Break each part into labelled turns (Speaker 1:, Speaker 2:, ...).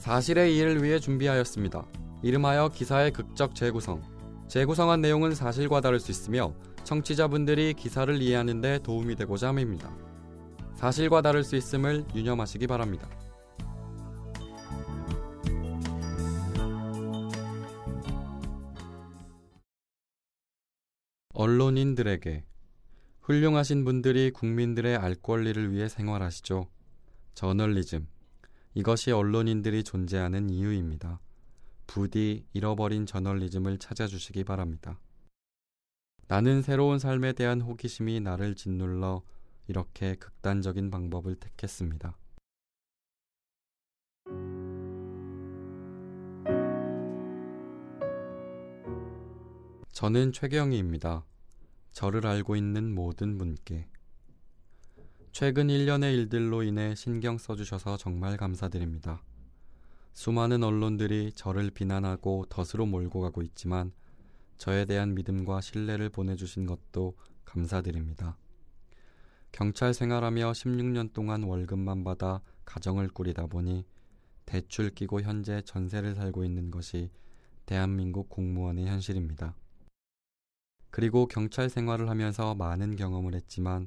Speaker 1: 사실의 이해를 위해 준비하였습니다. 이름하여 기사의 극적 재구성. 재구성한 내용은 사실과 다를 수 있으며 청취자분들이 기사를 이해하는 데 도움이 되고자 함입니다. 사실과 다를 수 있음을 유념하시기 바랍니다. 언론인들에게 훌륭하신 분들이 국민들의 알 권리를 위해 생활하시죠. 저널리즘. 이것이 언론인들이 존재하는 이유입니다. 부디 잃어버린 저널리즘을 찾아주시기 바랍니다. 나는 새로운 삶에 대한 호기심이 나를 짓눌러 이렇게 극단적인 방법을 택했습니다. 저는 최경희입니다. 저를 알고 있는 모든 분께 최근 1년의 일들로 인해 신경 써주셔서 정말 감사드립니다. 수많은 언론들이 저를 비난하고 덫으로 몰고 가고 있지만 저에 대한 믿음과 신뢰를 보내주신 것도 감사드립니다. 경찰 생활하며 16년 동안 월급만 받아 가정을 꾸리다 보니 대출 끼고 현재 전세를 살고 있는 것이 대한민국 공무원의 현실입니다. 그리고 경찰 생활을 하면서 많은 경험을 했지만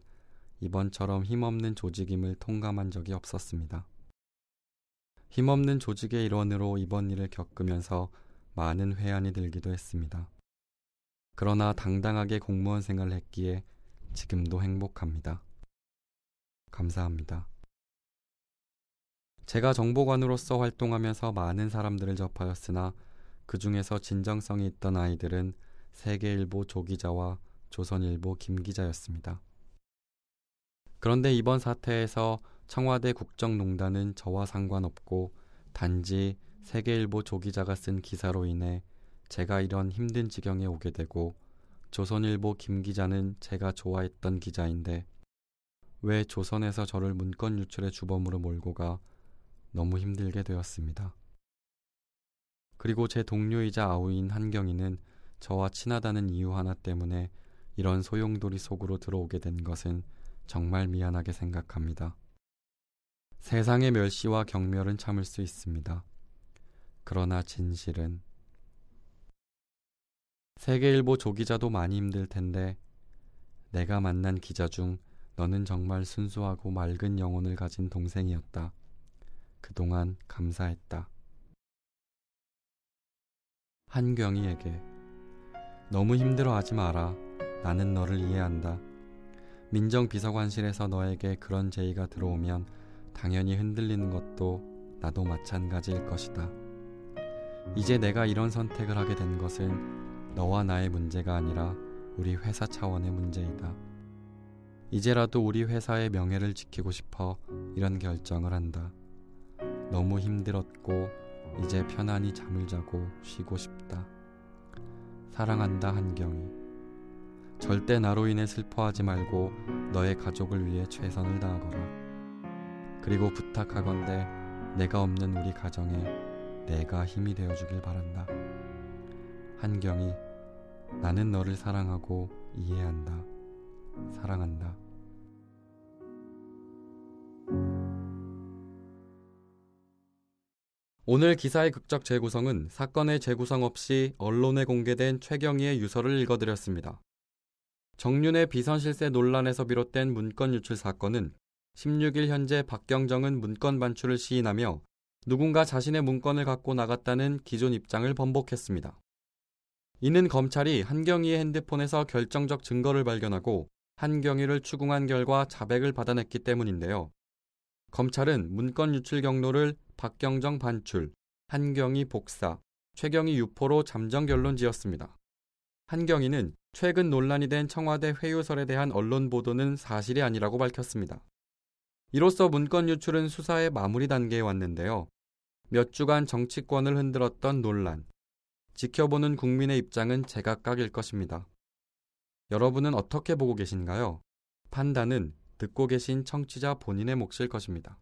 Speaker 1: 이번처럼 힘없는 조직임을 통감한 적이 없었습니다. 힘없는 조직의 일원으로 이번 일을 겪으면서 많은 회한이 들기도 했습니다. 그러나 당당하게 공무원 생활을 했기에 지금도 행복합니다. 감사합니다. 제가 정보관으로서 활동하면서 많은 사람들을 접하였으나 그 중에서 진정성이 있던 아이들은 세계일보 조기자와 조선일보 김기자였습니다. 그런데 이번 사태에서 청와대 국정농단은 저와 상관없고 단지 세계일보 조기자가 쓴 기사로 인해 제가 이런 힘든 지경에 오게 되고 조선일보 김 기자는 제가 좋아했던 기자인데 왜 조선에서 저를 문건 유출의 주범으로 몰고 가 너무 힘들게 되었습니다. 그리고 제 동료이자 아우인 한경이는 저와 친하다는 이유 하나 때문에 이런 소용돌이 속으로 들어오게 된 것은 정말 미안하게 생각합니다. 세상의 멸시와 경멸은 참을 수 있습니다. 그러나 진실은 세계일보 조기자도 많이 힘들 텐데 내가 만난 기자 중 너는 정말 순수하고 맑은 영혼을 가진 동생이었다. 그동안 감사했다. 한경이에게 너무 힘들어하지 마라. 나는 너를 이해한다. 민정비서관실에서 너에게 그런 제의가 들어오면 당연히 흔들리는 것도 나도 마찬가지일 것이다. 이제 내가 이런 선택을 하게 된 것은 너와 나의 문제가 아니라 우리 회사 차원의 문제이다. 이제라도 우리 회사의 명예를 지키고 싶어 이런 결정을 한다. 너무 힘들었고 이제 편안히 잠을 자고 쉬고 싶다. 사랑한다 한경이. 절대 나로 인해 슬퍼하지 말고 너의 가족을 위해 최선을 다하거라. 그리고 부탁하건대 내가 없는 우리 가정에 내가 힘이 되어 주길 바란다. 한경이 나는 너를 사랑하고 이해한다. 사랑한다. 오늘 기사의 극적 재구성은 사건의 재구성 없이 언론에 공개된 최경희의 유서를 읽어드렸습니다. 정윤의 비선실세 논란에서 비롯된 문건 유출 사건은 16일 현재 박경정은 문건 반출을 시인하며 누군가 자신의 문건을 갖고 나갔다는 기존 입장을 번복했습니다. 이는 검찰이 한경희의 핸드폰에서 결정적 증거를 발견하고 한경희를 추궁한 결과 자백을 받아냈기 때문인데요. 검찰은 문건 유출 경로를 박경정 반출, 한경희 복사, 최경희 유포로 잠정 결론 지었습니다. 한경희는 최근 논란이 된 청와대 회유설에 대한 언론 보도는 사실이 아니라고 밝혔습니다. 이로써 문건 유출은 수사의 마무리 단계에 왔는데요. 몇 주간 정치권을 흔들었던 논란. 지켜보는 국민의 입장은 제각각일 것입니다. 여러분은 어떻게 보고 계신가요? 판단은 듣고 계신 청취자 본인의 몫일 것입니다.